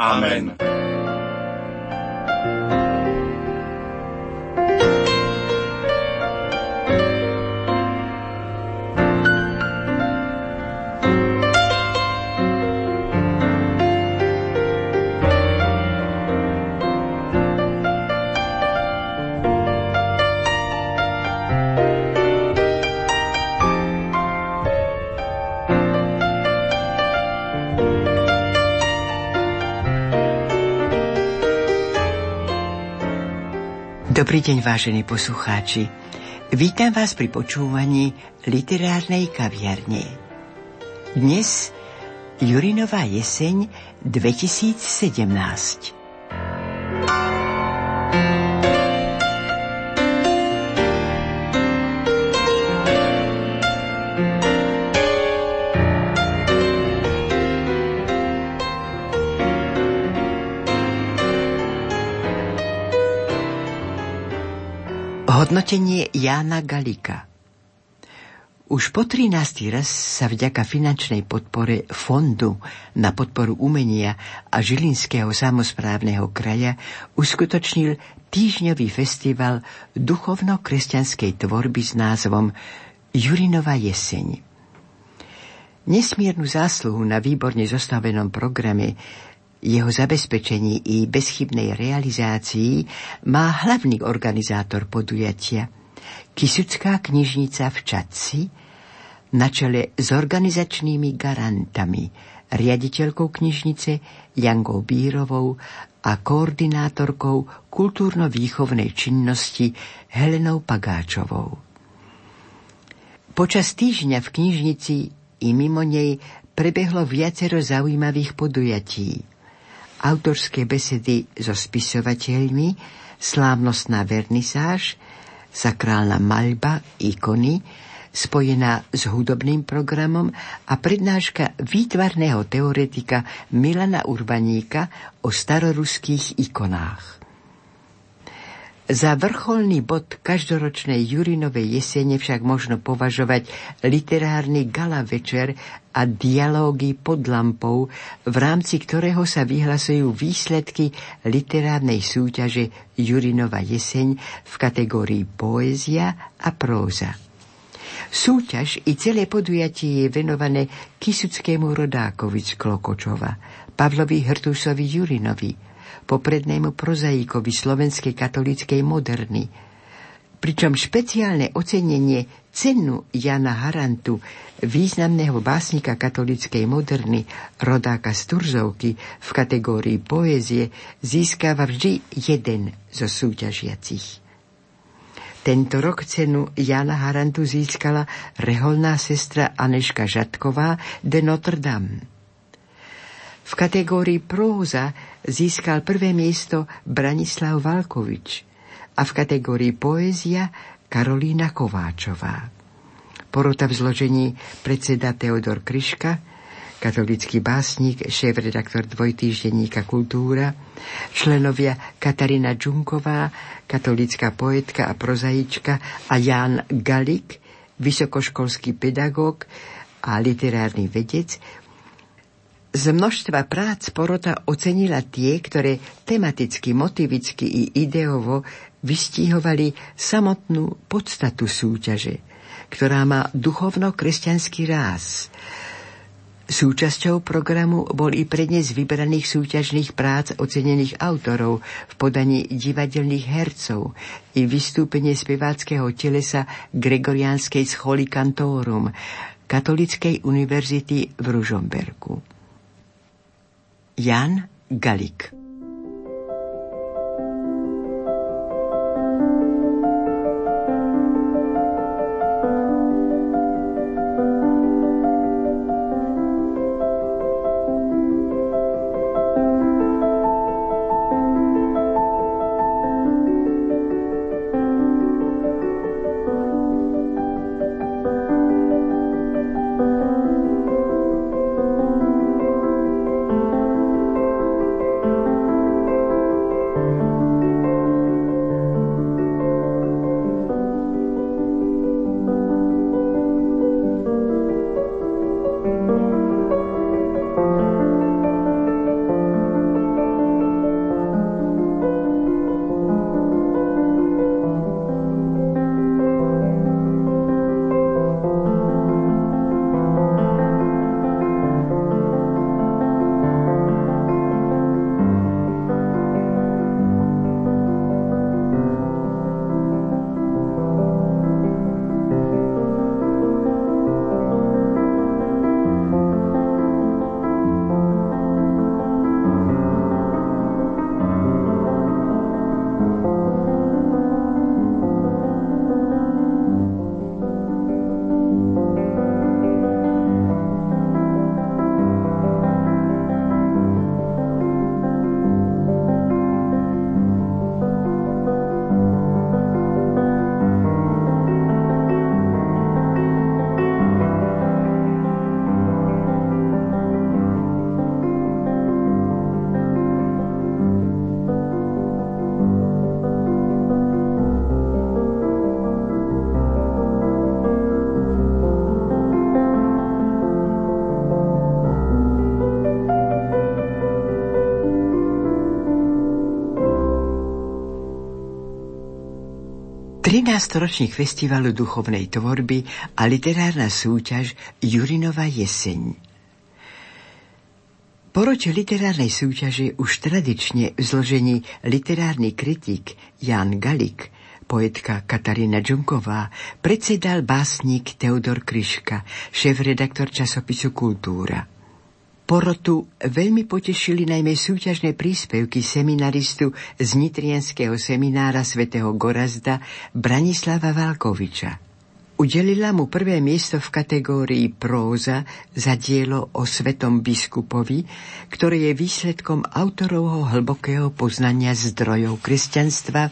Amen. Dobrý deň, vážení poslucháči. Vítam vás pri počúvaní literárnej kaviarne. Dnes Jurinová jeseň 2017. Hodnotenie Jána Galika Už po 13. raz sa vďaka finančnej podpore Fondu na podporu umenia a Žilinského samozprávneho kraja uskutočnil týždňový festival duchovno-kresťanskej tvorby s názvom Jurinova jeseň. Nesmiernu zásluhu na výborne zostavenom programe jeho zabezpečení i bezchybnej realizácii má hlavný organizátor podujatia, Kisucká knižnica v Čadci, na čele s organizačnými garantami, riaditeľkou knižnice Jangou Bírovou a koordinátorkou kultúrno-výchovnej činnosti Helenou Pagáčovou. Počas týždňa v knižnici i mimo nej prebehlo viacero zaujímavých podujatí autorské besedy so spisovateľmi, slávnostná vernisáž, sakrálna maľba, ikony, spojená s hudobným programom a prednáška výtvarného teoretika Milana Urbaníka o staroruských ikonách. Za vrcholný bod každoročnej Jurinovej jesene však možno považovať literárny gala večer a dialógy pod lampou, v rámci ktorého sa vyhlasujú výsledky literárnej súťaže Jurinova jeseň v kategórii poézia a próza. Súťaž i celé podujatie je venované kisuckému rodákovi z Klokočova, Pavlovi Hrtusovi Jurinovi – poprednému prozaíkovi slovenskej katolíckej moderny. Pričom špeciálne ocenenie cenu Jana Harantu, významného básnika katolíckej moderny, rodáka z Turzovky v kategórii poézie, získava vždy jeden zo súťažiacich. Tento rok cenu Jana Harantu získala reholná sestra Aneška Žatková de Notre Dame. V kategórii próza získal prvé miesto Branislav Valkovič a v kategórii poézia Karolína Kováčová. Porota v zložení predseda Teodor Kryška, katolický básnik, šéf-redaktor dvojtýždenníka Kultúra, členovia Katarína Džunková, katolická poetka a prozaička a Jan Galik, vysokoškolský pedagóg a literárny vedec, z množstva prác porota ocenila tie, ktoré tematicky, motivicky i ideovo vystihovali samotnú podstatu súťaže, ktorá má duchovno-kresťanský ráz. Súčasťou programu bol i prednes vybraných súťažných prác ocenených autorov v podaní divadelných hercov i vystúpenie speváckého telesa Gregoriánskej scholi Cantorum Katolickej univerzity v Ružomberku. Jan Galik 13. ročník Festivalu duchovnej tvorby a literárna súťaž Jurinova jeseň. Poroče literárnej súťaže už tradične v zložení literárny kritik Jan Galik, poetka Katarína Džunková, predsedal básnik Teodor Kryška, šéf-redaktor časopisu Kultúra. Porotu veľmi potešili najmä súťažné príspevky seminaristu z Nitrianského seminára svätého Gorazda Branislava Valkoviča. Udelila mu prvé miesto v kategórii próza za dielo o svetom biskupovi, ktoré je výsledkom autorovho hlbokého poznania zdrojov kresťanstva,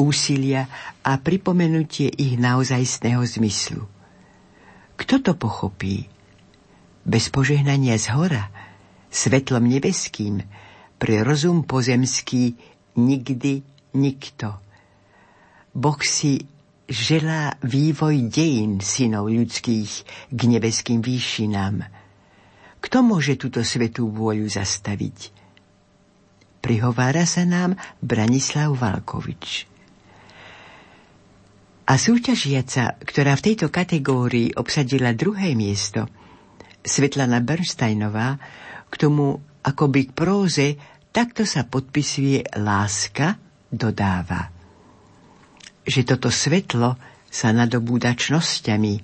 úsilia a pripomenutie ich naozajstného zmyslu. Kto to pochopí? Bez požehnania z hora – svetlom nebeským, pre rozum pozemský nikdy nikto. Boh si želá vývoj dejín synov ľudských k nebeským výšinám. Kto môže túto svetú vôľu zastaviť? Prihovára sa nám Branislav Valkovič. A súťažiaca, ktorá v tejto kategórii obsadila druhé miesto, Svetlana Bernsteinová, k tomu akoby k próze, takto sa podpisuje láska, dodáva. Že toto svetlo sa nadobúda čnosťami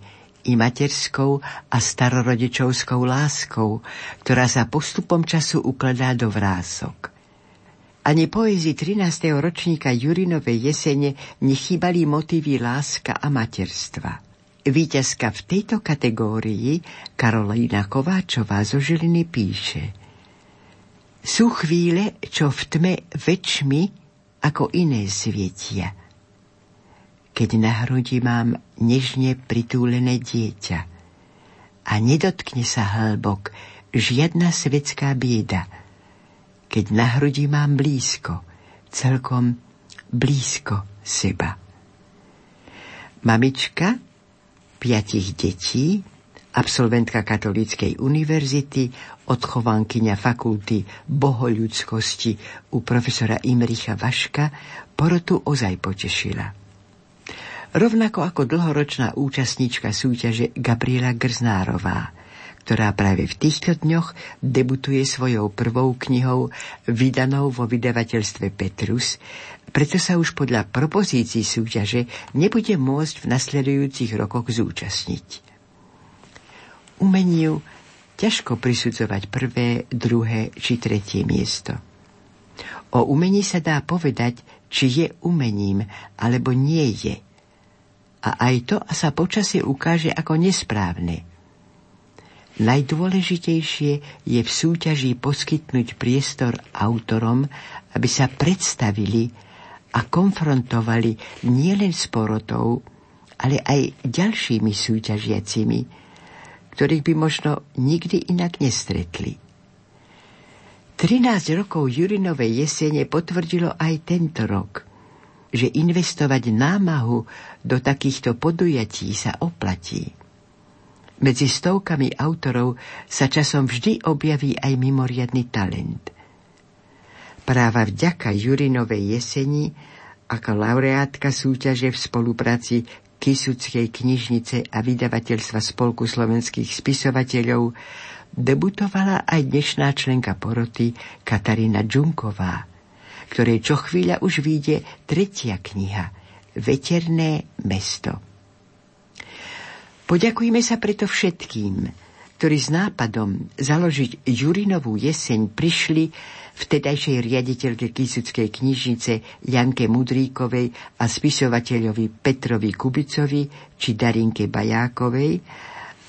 i materskou a starorodičovskou láskou, ktorá sa postupom času ukladá do vrások. Ani poezii 13. ročníka Jurinovej jesene nechýbali motívy láska a materstva. Výťazka v tejto kategórii Karolína Kováčová zo Žiliny píše Sú chvíle, čo v tme väčšmi ako iné svietia. Keď na hrudi mám nežne pritúlené dieťa a nedotkne sa hlbok žiadna svetská bieda, keď na hrudi mám blízko, celkom blízko seba. Mamička piatich detí, absolventka Katolíckej univerzity, odchovankyňa fakulty bohoľudskosti u profesora Imricha Vaška, porotu ozaj potešila. Rovnako ako dlhoročná účastníčka súťaže Gabriela Grznárová, ktorá práve v týchto dňoch debutuje svojou prvou knihou vydanou vo vydavateľstve Petrus, preto sa už podľa propozícií súťaže nebude môcť v nasledujúcich rokoch zúčastniť. Umeniu ťažko prisudzovať prvé, druhé či tretie miesto. O umení sa dá povedať, či je umením, alebo nie je. A aj to sa počasie ukáže ako nesprávne. Najdôležitejšie je v súťaži poskytnúť priestor autorom, aby sa predstavili a konfrontovali nielen s porotou, ale aj ďalšími súťažiacimi, ktorých by možno nikdy inak nestretli. 13 rokov Jurinovej jesene potvrdilo aj tento rok, že investovať námahu do takýchto podujatí sa oplatí. Medzi stovkami autorov sa časom vždy objaví aj mimoriadný talent – Práva vďaka Jurinovej jeseni ako laureátka súťaže v spolupráci Kisuckej knižnice a vydavateľstva Spolku slovenských spisovateľov debutovala aj dnešná členka poroty Katarína Džunková, ktorej čo chvíľa už vyjde tretia kniha Veterné mesto. Poďakujeme sa preto všetkým, ktorí s nápadom založiť Jurinovú jeseň prišli vtedajšej riaditeľke Kisuckej knižnice Janke Mudríkovej a spisovateľovi Petrovi Kubicovi či Darinke Bajákovej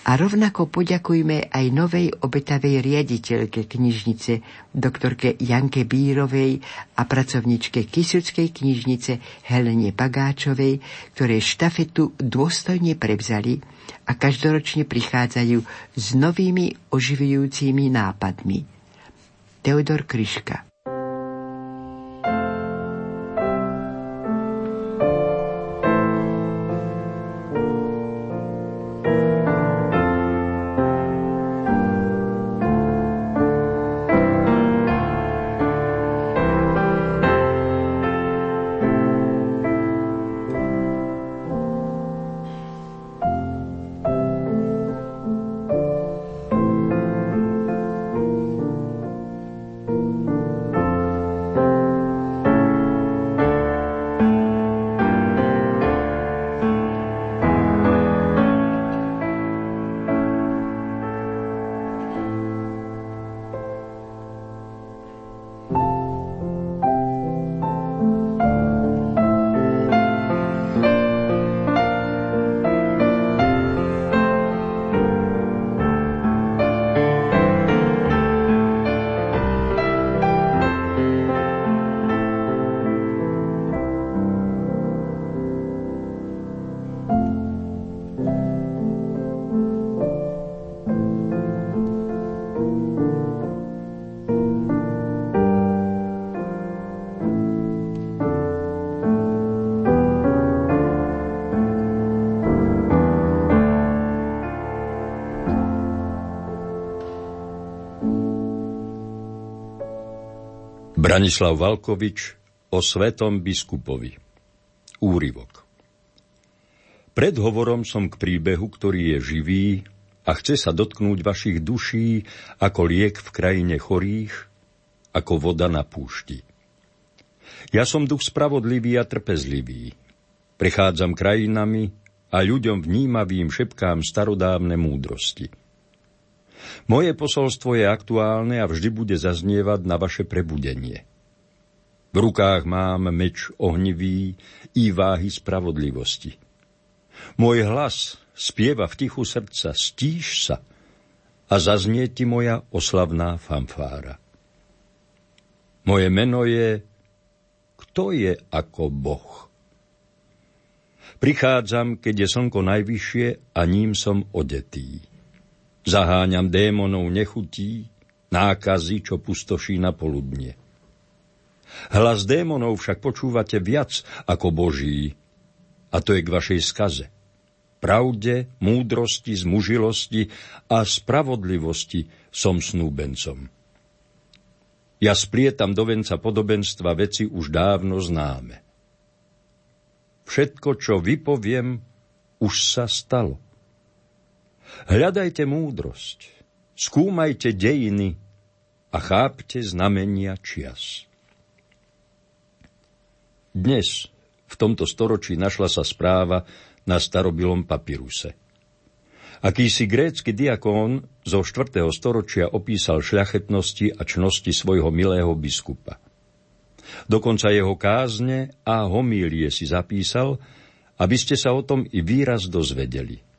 a rovnako poďakujme aj novej obetavej riaditeľke knižnice, doktorke Janke Bírovej a pracovničke Kisuckej knižnice Helene Pagáčovej, ktoré štafetu dôstojne prevzali a každoročne prichádzajú s novými oživujúcimi nápadmi. Teodor Kryška Branislav Valkovič o svetom biskupovi. Úrivok. Pred hovorom som k príbehu, ktorý je živý a chce sa dotknúť vašich duší ako liek v krajine chorých, ako voda na púšti. Ja som duch spravodlivý a trpezlivý. Prechádzam krajinami a ľuďom vnímavým šepkám starodávne múdrosti. Moje posolstvo je aktuálne a vždy bude zaznievať na vaše prebudenie. V rukách mám meč ohnivý i váhy spravodlivosti. Môj hlas spieva v tichu srdca, stíš sa a zaznie ti moja oslavná fanfára. Moje meno je Kto je ako Boh? Prichádzam, keď je slnko najvyššie a ním som odetý. Zaháňam démonov nechutí, nákazy, čo pustoší na poludnie. Hlas démonov však počúvate viac ako Boží, a to je k vašej skaze. Pravde, múdrosti, zmužilosti a spravodlivosti som snúbencom. Ja splietam do venca podobenstva veci už dávno známe. Všetko, čo vypoviem, už sa stalo. Hľadajte múdrosť, skúmajte dejiny a chápte znamenia čias. Dnes, v tomto storočí, našla sa správa na starobilom papiruse. Akýsi grécky diakón zo 4. storočia opísal šľachetnosti a čnosti svojho milého biskupa. Dokonca jeho kázne a homílie si zapísal, aby ste sa o tom i výraz dozvedeli –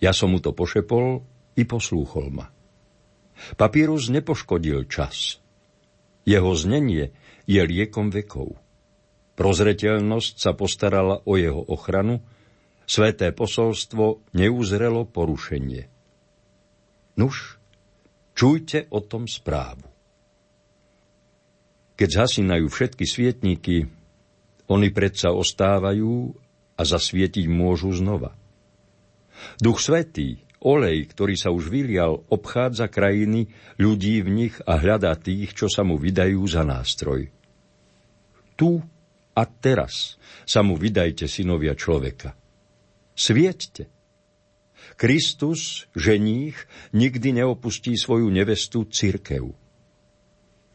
ja som mu to pošepol i poslúchol ma. Papírus nepoškodil čas. Jeho znenie je liekom vekov. Prozreteľnosť sa postarala o jeho ochranu, sveté posolstvo neuzrelo porušenie. Nuž, čujte o tom správu. Keď zhasínajú všetky svietníky, oni predsa ostávajú a zasvietiť môžu znova. Duch Svetý, olej, ktorý sa už vylial, obchádza krajiny, ľudí v nich a hľadá tých, čo sa mu vydajú za nástroj. Tu a teraz sa mu vydajte, synovia človeka. Svieťte. Kristus, ženích, nikdy neopustí svoju nevestu cirkev.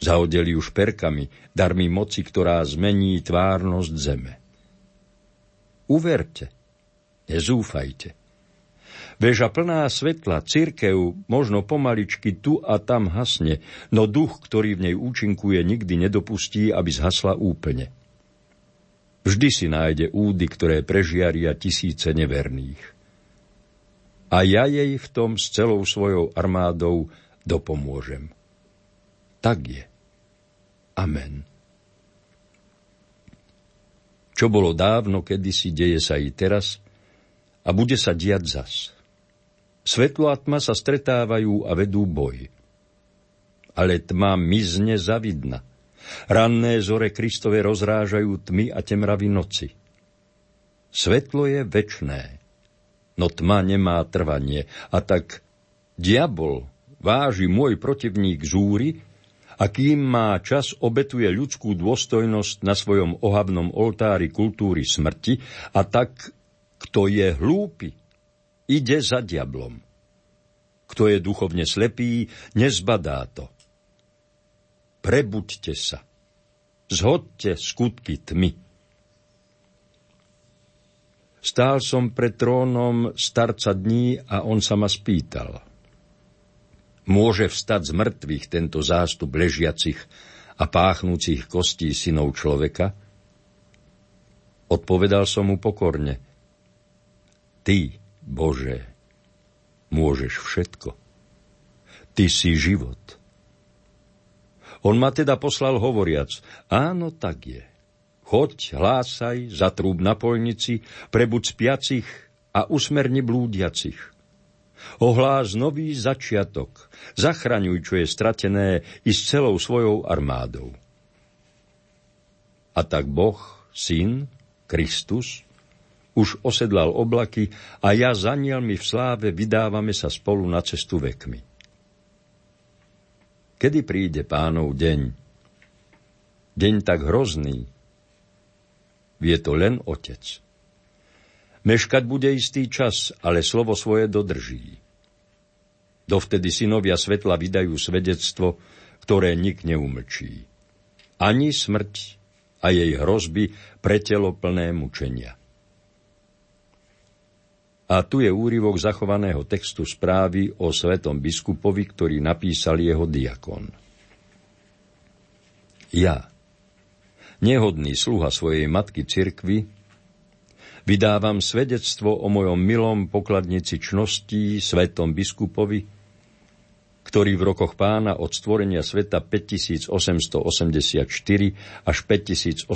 Zahodeli už perkami, darmi moci, ktorá zmení tvárnosť zeme. Uverte, nezúfajte. Veža plná svetla, cirkev možno pomaličky tu a tam hasne, no duch, ktorý v nej účinkuje, nikdy nedopustí, aby zhasla úplne. Vždy si nájde údy, ktoré prežiaria tisíce neverných. A ja jej v tom s celou svojou armádou dopomôžem. Tak je. Amen. Čo bolo dávno, kedysi deje sa i teraz a bude sa diať zas. Svetlo a tma sa stretávajú a vedú boj. Ale tma mizne zavidna. Ranné zore Kristove rozrážajú tmy a temravy noci. Svetlo je večné, no tma nemá trvanie. A tak diabol váži môj protivník zúry, a kým má čas, obetuje ľudskú dôstojnosť na svojom ohavnom oltári kultúry smrti a tak, kto je hlúpy, ide za diablom. Kto je duchovne slepý, nezbadá to. Prebuďte sa. Zhodte skutky tmy. Stál som pred trónom starca dní a on sa ma spýtal. Môže vstať z mŕtvych tento zástup ležiacich a páchnúcich kostí synov človeka? Odpovedal som mu pokorne. Ty, Bože, môžeš všetko. Ty si život. On ma teda poslal hovoriac, áno, tak je. Choď, hlásaj, zatrúb na polnici, prebuď spiacich a usmerni blúdiacich. Ohlás nový začiatok, zachraňuj, čo je stratené, i s celou svojou armádou. A tak Boh, Syn, Kristus, už osedlal oblaky a ja za nielmi v sláve vydávame sa spolu na cestu vekmi. Kedy príde pánov deň? Deň tak hrozný. Vie to len otec. Meškať bude istý čas, ale slovo svoje dodrží. Dovtedy synovia svetla vydajú svedectvo, ktoré nik neumlčí. Ani smrť a jej hrozby pre telo plné mučenia. A tu je úryvok zachovaného textu správy o svetom biskupovi, ktorý napísal jeho diakon. Ja, nehodný sluha svojej matky cirkvy, vydávam svedectvo o mojom milom pokladnici čností, svetom biskupovi, ktorý v rokoch pána od stvorenia sveta 5884 až 5892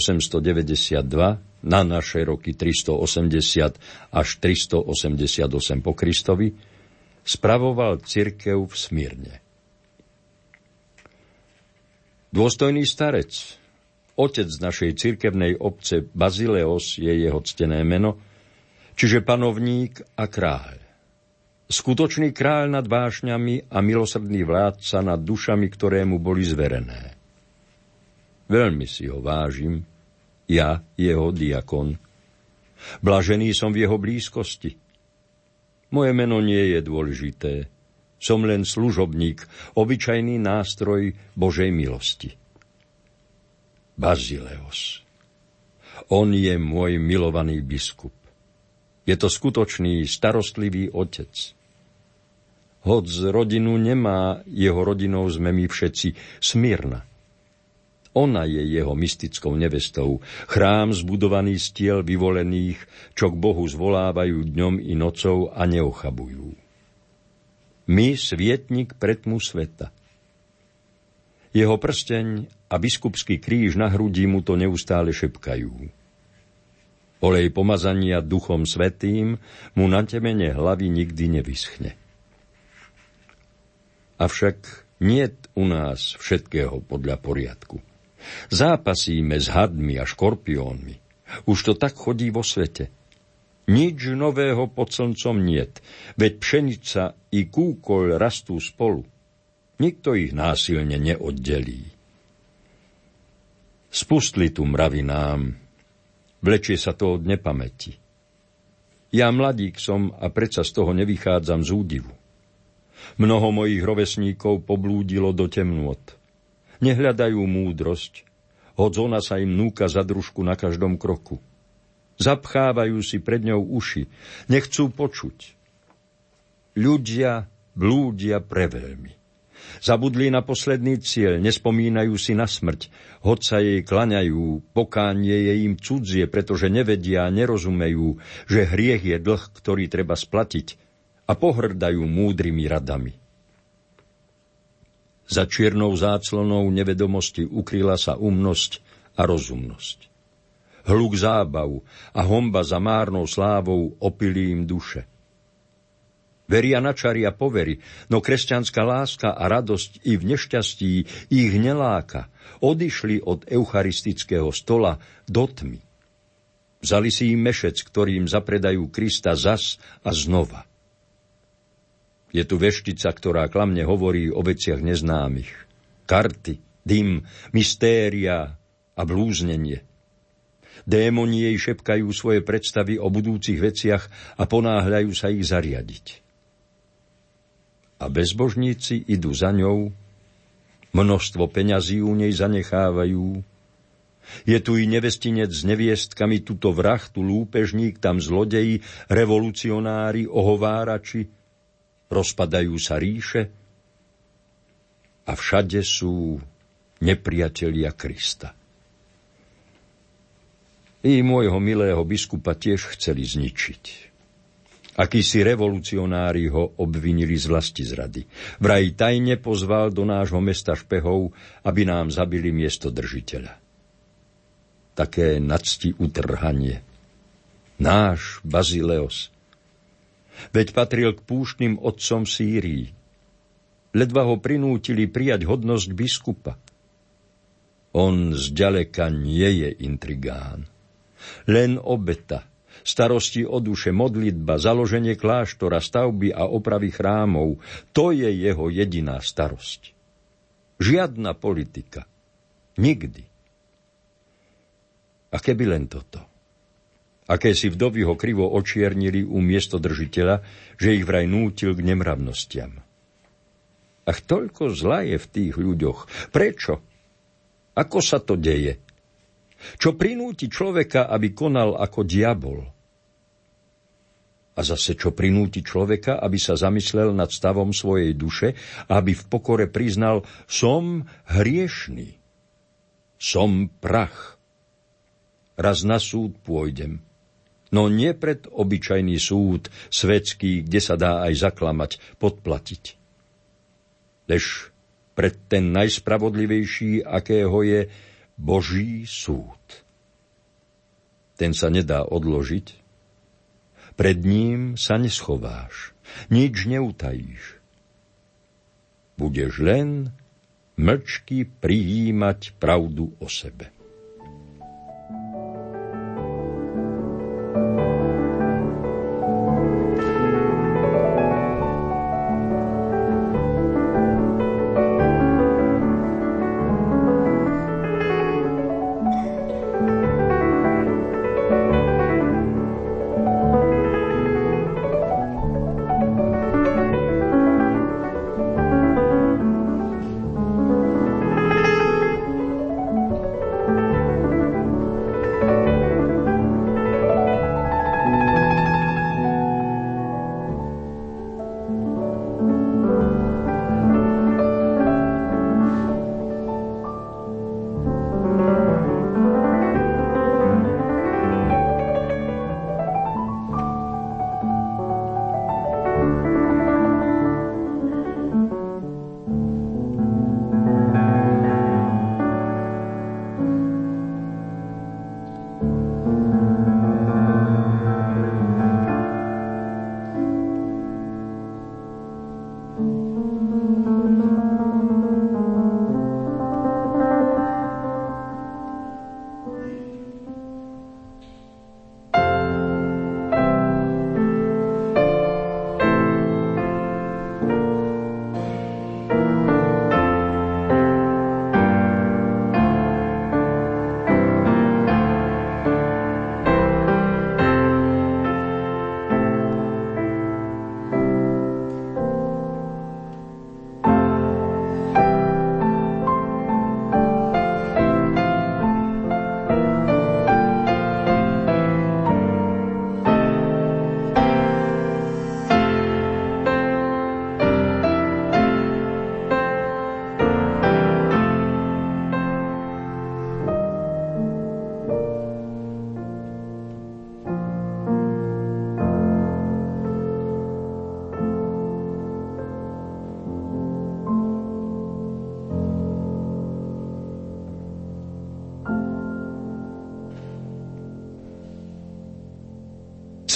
na naše roky 380 až 388 po Kristovi spravoval cirkev v Smírne. Dôstojný starec, otec našej cirkevnej obce Bazileos je jeho ctené meno, čiže panovník a kráľ. Skutočný kráľ nad vášňami a milosrdný vládca nad dušami, ktoré mu boli zverené. Veľmi si ho vážim, ja, jeho diakon. Blažený som v jeho blízkosti. Moje meno nie je dôležité. Som len služobník, obyčajný nástroj Božej milosti. Bazileos. On je môj milovaný biskup. Je to skutočný, starostlivý otec. Hoď z rodinu nemá, jeho rodinou sme my všetci Smírna. Ona je jeho mystickou nevestou, chrám zbudovaný z tiel vyvolených, čo k Bohu zvolávajú dňom i nocou a neochabujú. My, svietnik pretmu sveta. Jeho prsteň a biskupský kríž na hrudi mu to neustále šepkajú. Olej pomazania duchom svetým mu na temene hlavy nikdy nevyschne. Avšak nie u nás všetkého podľa poriadku. Zápasíme s hadmi a škorpiónmi. Už to tak chodí vo svete. Nič nového pod slncom niet, veď pšenica i kúkoľ rastú spolu. Nikto ich násilne neoddelí. Spustli tu mravy nám. Vlečie sa to od nepamäti. Ja mladík som a predsa z toho nevychádzam z údivu. Mnoho mojich rovesníkov poblúdilo do temnôt. Nehľadajú múdrosť, hoď ona sa im núka za družku na každom kroku. Zapchávajú si pred ňou uši, nechcú počuť. Ľudia blúdia preveľmi. Zabudli na posledný cieľ, nespomínajú si na smrť, hoď sa jej klaňajú, pokánie je im cudzie, pretože nevedia, nerozumejú, že hriech je dlh, ktorý treba splatiť a pohrdajú múdrymi radami. Za čiernou záclonou nevedomosti ukryla sa umnosť a rozumnosť. Hluk zábav a homba za márnou slávou opili im duše – Veria na čari a povery, no kresťanská láska a radosť i v nešťastí ich neláka. Odišli od eucharistického stola do tmy. Vzali si im mešec, ktorým zapredajú Krista zas a znova. Je tu veštica, ktorá klamne hovorí o veciach neznámych. Karty, dym, mystéria a blúznenie. Démoni jej šepkajú svoje predstavy o budúcich veciach a ponáhľajú sa ich zariadiť a bezbožníci idú za ňou, množstvo peňazí u nej zanechávajú. Je tu i nevestinec s neviestkami, tuto vrah, tu lúpežník, tam zlodeji, revolucionári, ohovárači, rozpadajú sa ríše a všade sú nepriatelia Krista. I môjho milého biskupa tiež chceli zničiť. Akísi revolucionári ho obvinili z vlasti zrady. Vraj tajne pozval do nášho mesta špehov, aby nám zabili miesto držiteľa. Také nadsti utrhanie. Náš Bazileos. Veď patril k púštnym otcom Sýrii. Ledva ho prinútili prijať hodnosť biskupa. On zďaleka nie je intrigán. Len obeta, starosti o duše, modlitba, založenie kláštora, stavby a opravy chrámov. To je jeho jediná starosť. Žiadna politika. Nikdy. A keby len toto. Aké si vdovy ho krivo očiernili u miestodržiteľa, že ich vraj nútil k nemravnostiam. Ach, toľko zla je v tých ľuďoch. Prečo? Ako sa to deje? Čo prinúti človeka, aby konal ako diabol? A zase čo prinúti človeka, aby sa zamyslel nad stavom svojej duše a aby v pokore priznal, som hriešný, som prach. Raz na súd pôjdem, no nie pred obyčajný súd, svetský, kde sa dá aj zaklamať, podplatiť lež pred ten najspravodlivejší, akého je Boží súd. Ten sa nedá odložiť, pred ním sa neschováš, nič neutajíš. Budeš len mlčky prijímať pravdu o sebe.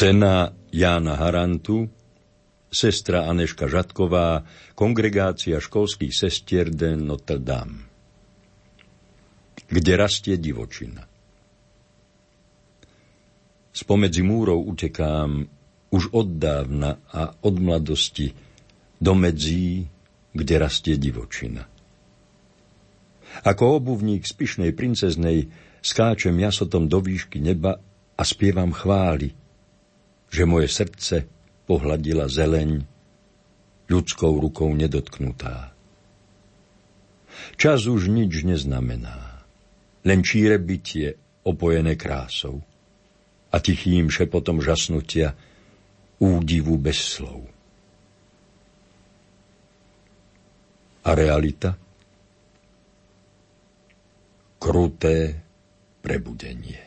Cena Jána Harantu, sestra Aneška Žatková, kongregácia školských sestier de Notre Dame. Kde rastie divočina. Spomedzi múrov utekám už od dávna a od mladosti do medzí, kde rastie divočina. Ako obuvník z pyšnej princeznej skáčem jasotom do výšky neba a spievam chváli, že moje srdce pohľadila zeleň, ľudskou rukou nedotknutá. Čas už nič neznamená, len číre bytie opojené krásou a tichým šepotom žasnutia údivu bez slov. A realita? Kruté prebudenie.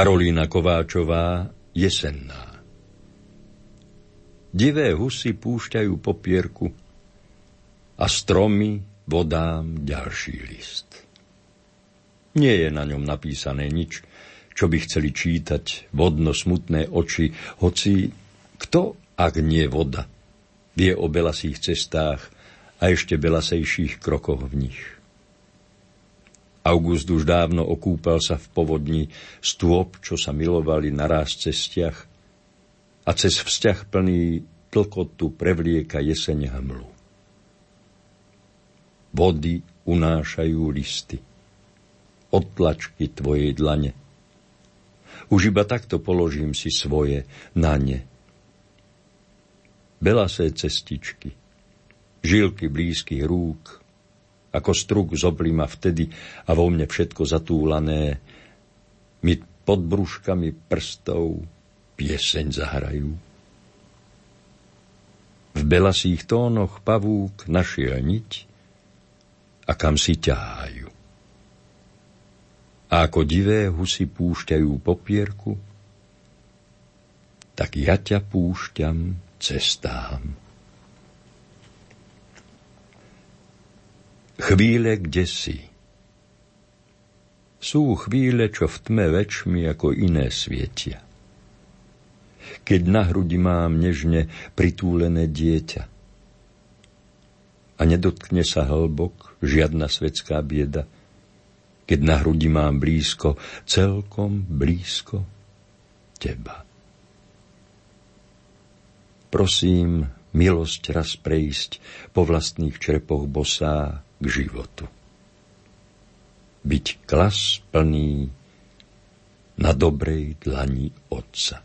Karolína Kováčová, jesenná. Divé husy púšťajú popierku a stromy vodám ďalší list. Nie je na ňom napísané nič, čo by chceli čítať vodno smutné oči, hoci kto, ak nie voda, vie o belasých cestách a ešte belasejších krokoch v nich. August už dávno okúpal sa v povodni stôp, čo sa milovali na ráz cestiach a cez vzťah plný tlkotu prevlieka jeseň hmlu. Vody unášajú listy, odtlačky tvojej dlane. Už iba takto položím si svoje na ne. Belasé cestičky, žilky blízkych rúk, ako struk z oblima vtedy a vo mne všetko zatúlané, mi pod brúškami prstov pieseň zahrajú. V belasých tónoch pavúk našiel niť a kam si ťahajú. A ako divé husy púšťajú popierku, tak ja ťa púšťam cestám. Chvíle, kde si. Sú chvíle, čo v tme väčšmi ako iné svietia. Keď na hrudi mám nežne pritúlené dieťa a nedotkne sa hlbok žiadna svetská bieda, keď na hrudi mám blízko, celkom blízko teba. Prosím, milosť raz prejsť po vlastných črepoch bosá, k životu. Byť klas plný na dobrej dlani Otca.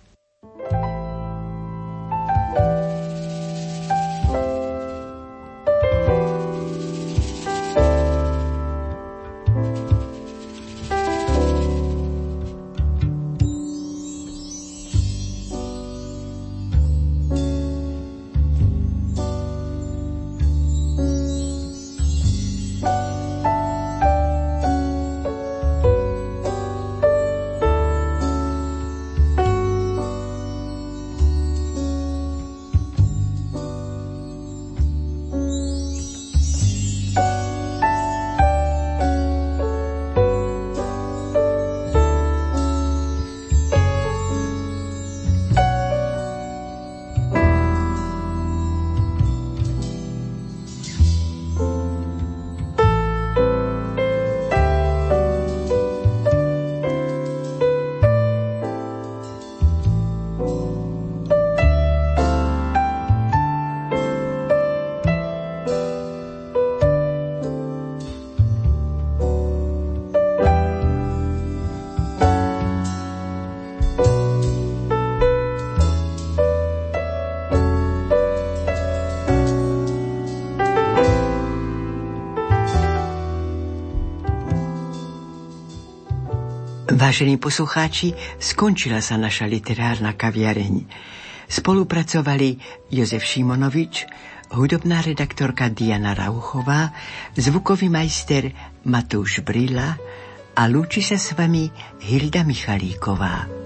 Vážení poslucháči, skončila sa naša literárna kaviareň. Spolupracovali Jozef Šimonovič, hudobná redaktorka Diana Rauchová, zvukový majster Matúš Brila a lúči sa s vami Hilda Michalíková.